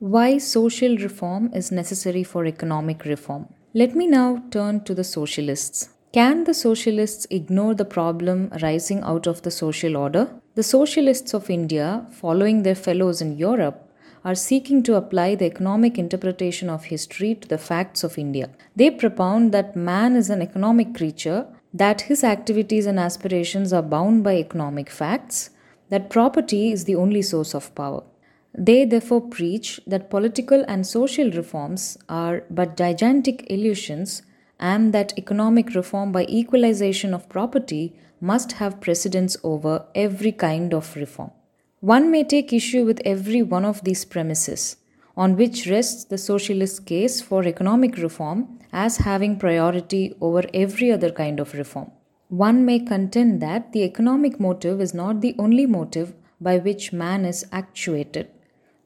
Why social reform is necessary for economic reform. Let me now turn to the socialists. Can the socialists ignore the problem arising out of the social order? The socialists of India, following their fellows in Europe, are seeking to apply the economic interpretation of history to the facts of India. They propound that man is an economic creature, that his activities and aspirations are bound by economic facts, that property is the only source of power. They therefore preach that political and social reforms are but gigantic illusions and that economic reform by equalization of property must have precedence over every kind of reform. One may take issue with every one of these premises, on which rests the socialist case for economic reform as having priority over every other kind of reform. One may contend that the economic motive is not the only motive by which man is actuated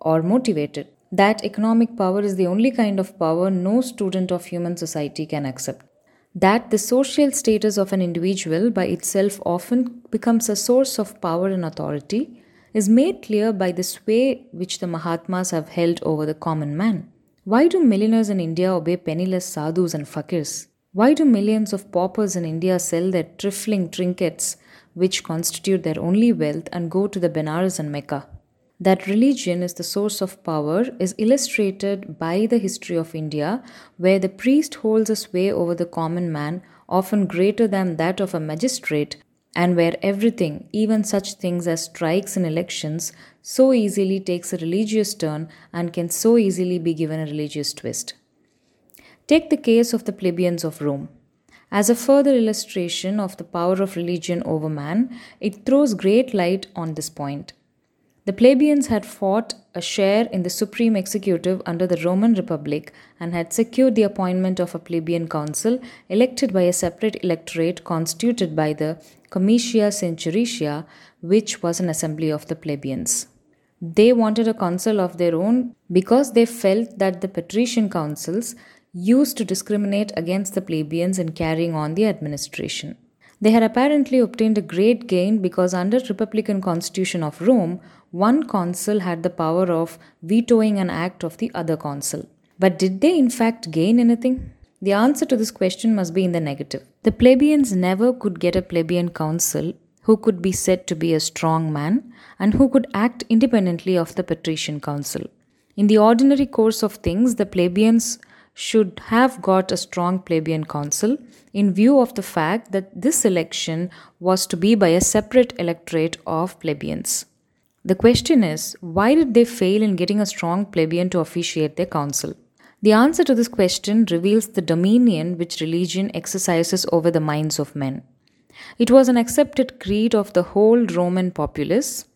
or motivated, that economic power is the only kind of power no student of human society can accept. That the social status of an individual by itself often becomes a source of power and authority is made clear by the sway which the Mahatmas have held over the common man. Why do millionaires in India obey penniless sadhus and fakirs? Why do millions of paupers in India sell their trifling trinkets, which constitute their only wealth, and go to the Benares and Mecca? That religion is the source of power is illustrated by the history of India, where the priest holds a sway over the common man, often greater than that of a magistrate, and where everything, even such things as strikes and elections, so easily takes a religious turn and can so easily be given a religious twist. Take the case of the plebeians of Rome. As a further illustration of the power of religion over man, it throws great light on this point. The plebeians had fought a share in the supreme executive under the Roman Republic and had secured the appointment of a plebeian council elected by a separate electorate constituted by the Comitia Centuriata, which was an assembly of the plebeians. They wanted a council of their own because they felt that the patrician councils used to discriminate against the plebeians in carrying on the administration. They had apparently obtained a great gain because under the republican constitution of Rome, one consul had the power of vetoing an act of the other consul. But did they in fact gain anything? The answer to this question must be in the negative. The plebeians never could get a plebeian consul who could be said to be a strong man and who could act independently of the patrician council. In the ordinary course of things, the plebeians should have got a strong plebeian council in view of the fact that this election was to be by a separate electorate of plebeians. The question is, why did they fail in getting a strong plebeian to officiate their council? The answer to this question reveals the dominion which religion exercises over the minds of men. It was an accepted creed of the whole Roman populace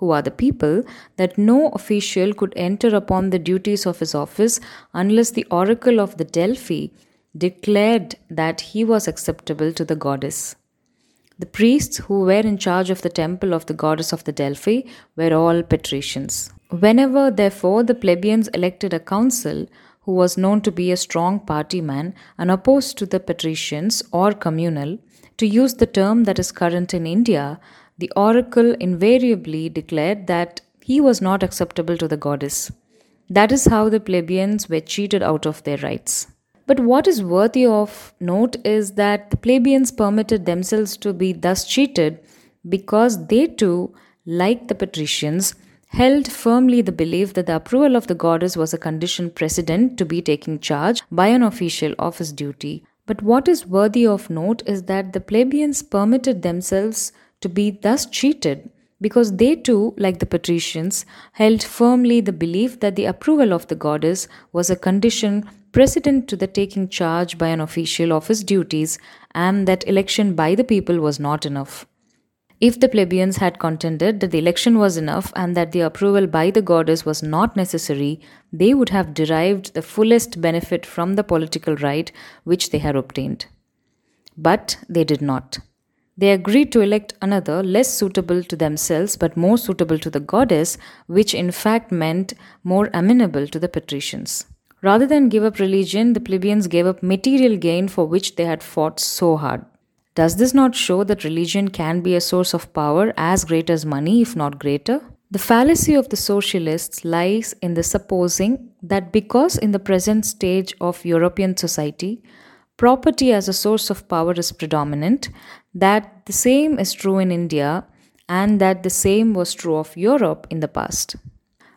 who are the people, that no official could enter upon the duties of his office unless the oracle of the Delphi declared that he was acceptable to the goddess. The priests who were in charge of the temple of the goddess of the Delphi were all patricians. Whenever, therefore, the plebeians elected a council who was known to be a strong party man and opposed to the patricians or communal, to use the term that is current in India, the oracle invariably declared that he was not acceptable to the goddess. That is how the plebeians were cheated out of their rights. But what is worthy of note is that the plebeians permitted themselves to be thus cheated because they too, like the patricians, held firmly the belief that the approval of the goddess was a condition precedent to be taking charge by an official of his duty. But what is worthy of note is that the plebeians permitted themselves to be thus cheated because they too, like the patricians, held firmly the belief that the approval of the goddess was a condition precedent to the taking charge by an official of his duties and that election by the people was not enough. If the plebeians had contended that the election was enough and that the approval by the goddess was not necessary, they would have derived the fullest benefit from the political right which they had obtained. But they did not. They agreed to elect another less suitable to themselves but more suitable to the goddess, which in fact meant more amenable to the patricians. Rather than give up religion, the plebeians gave up material gain for which they had fought so hard. Does this not show that religion can be a source of power as great as money, if not greater? The fallacy of the socialists lies in the supposing that because in the present stage of European society, property as a source of power is predominant, that the same is true in India and that the same was true of Europe in the past.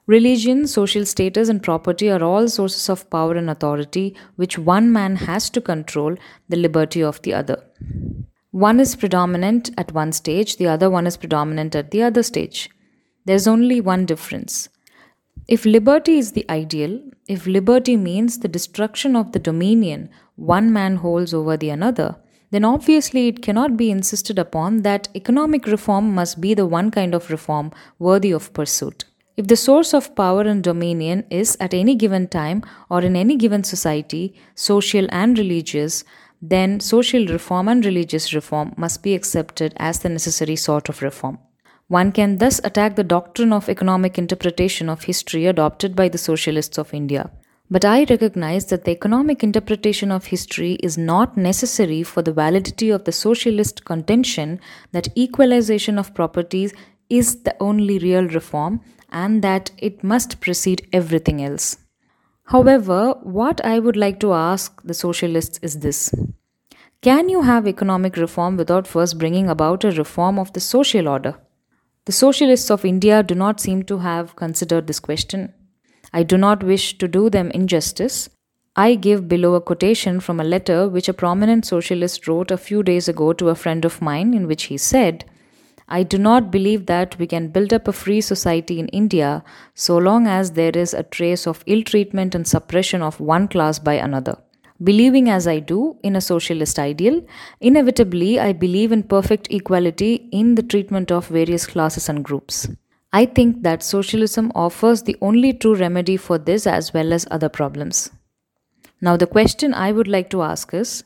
Religion, social status, and property are all sources of power and authority which one man has to control the liberty of the other. One is predominant at one stage, the other one is predominant at the other stage. There's only one difference. If liberty is the ideal, if liberty means the destruction of the dominion one man holds over the another, then obviously it cannot be insisted upon that economic reform must be the one kind of reform worthy of pursuit. If the source of power and dominion is at any given time or in any given society, social and religious, then social reform and religious reform must be accepted as the necessary sort of reform. One can thus attack the doctrine of economic interpretation of history adopted by the socialists of India. But I recognize that the economic interpretation of history is not necessary for the validity of the socialist contention that equalization of properties is the only real reform and that it must precede everything else. However, what I would like to ask the socialists is this Can you have economic reform without first bringing about a reform of the social order? The socialists of India do not seem to have considered this question. I do not wish to do them injustice. I give below a quotation from a letter which a prominent socialist wrote a few days ago to a friend of mine, in which he said, I do not believe that we can build up a free society in India so long as there is a trace of ill treatment and suppression of one class by another. Believing as I do in a socialist ideal, inevitably I believe in perfect equality in the treatment of various classes and groups. I think that socialism offers the only true remedy for this as well as other problems. Now, the question I would like to ask is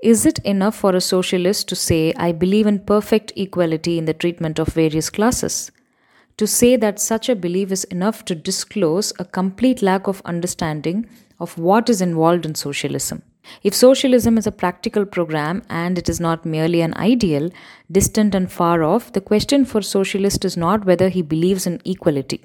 is it enough for a socialist to say, I believe in perfect equality in the treatment of various classes? To say that such a belief is enough to disclose a complete lack of understanding of what is involved in socialism. If socialism is a practical program and it is not merely an ideal, distant and far off, the question for socialist is not whether he believes in equality.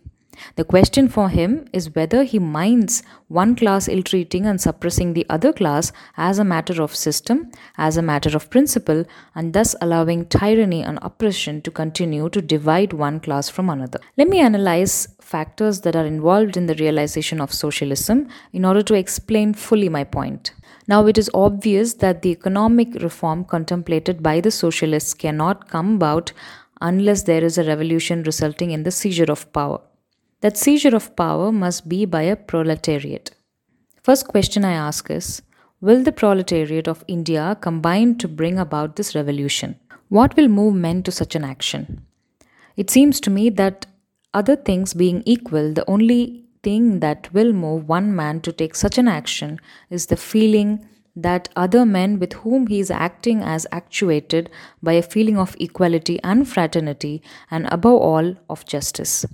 The question for him is whether he minds one class ill treating and suppressing the other class as a matter of system, as a matter of principle, and thus allowing tyranny and oppression to continue to divide one class from another. Let me analyze factors that are involved in the realization of socialism in order to explain fully my point. Now, it is obvious that the economic reform contemplated by the socialists cannot come about unless there is a revolution resulting in the seizure of power that seizure of power must be by a proletariat. First question I ask is Will the proletariat of India combine to bring about this revolution? What will move men to such an action? It seems to me that, other things being equal, the only thing that will move one man to take such an action is the feeling that other men with whom he is acting as actuated by a feeling of equality and fraternity, and above all, of justice.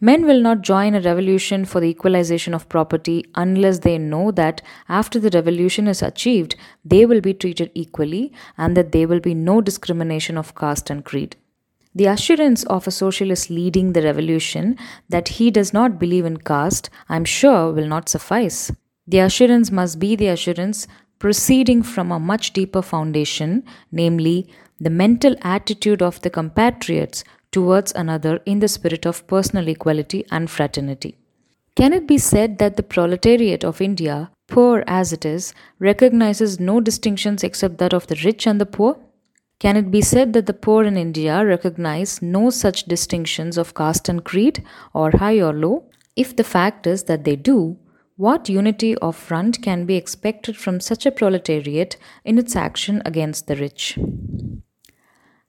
Men will not join a revolution for the equalization of property unless they know that after the revolution is achieved, they will be treated equally and that there will be no discrimination of caste and creed. The assurance of a socialist leading the revolution that he does not believe in caste, I'm sure, will not suffice. The assurance must be the assurance proceeding from a much deeper foundation, namely, the mental attitude of the compatriots towards another in the spirit of personal equality and fraternity. Can it be said that the proletariat of India, poor as it is, recognizes no distinctions except that of the rich and the poor? Can it be said that the poor in India recognize no such distinctions of caste and creed, or high or low? If the fact is that they do, what unity of front can be expected from such a proletariat in its action against the rich?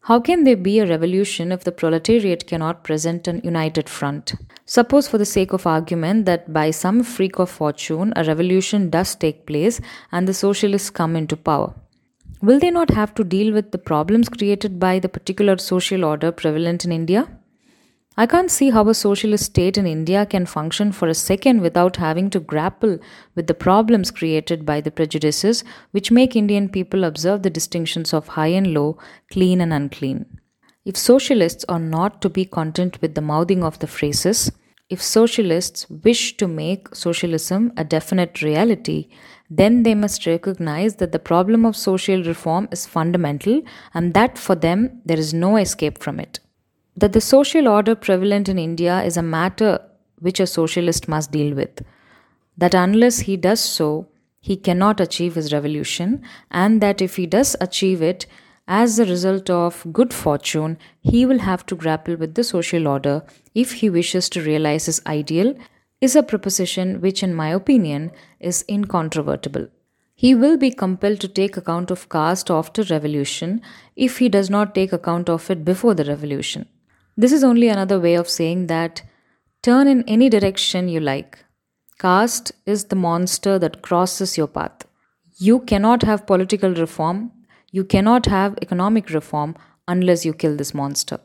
How can there be a revolution if the proletariat cannot present an united front? Suppose, for the sake of argument, that by some freak of fortune a revolution does take place and the socialists come into power. Will they not have to deal with the problems created by the particular social order prevalent in India? I can't see how a socialist state in India can function for a second without having to grapple with the problems created by the prejudices which make Indian people observe the distinctions of high and low, clean and unclean. If socialists are not to be content with the mouthing of the phrases, if socialists wish to make socialism a definite reality, then they must recognize that the problem of social reform is fundamental and that for them there is no escape from it. That the social order prevalent in India is a matter which a socialist must deal with. That unless he does so, he cannot achieve his revolution, and that if he does achieve it, as a result of good fortune, he will have to grapple with the social order if he wishes to realize his ideal, is a proposition which, in my opinion, is incontrovertible. He will be compelled to take account of caste after revolution if he does not take account of it before the revolution. This is only another way of saying that turn in any direction you like. Caste is the monster that crosses your path. You cannot have political reform you cannot have economic reform unless you kill this monster.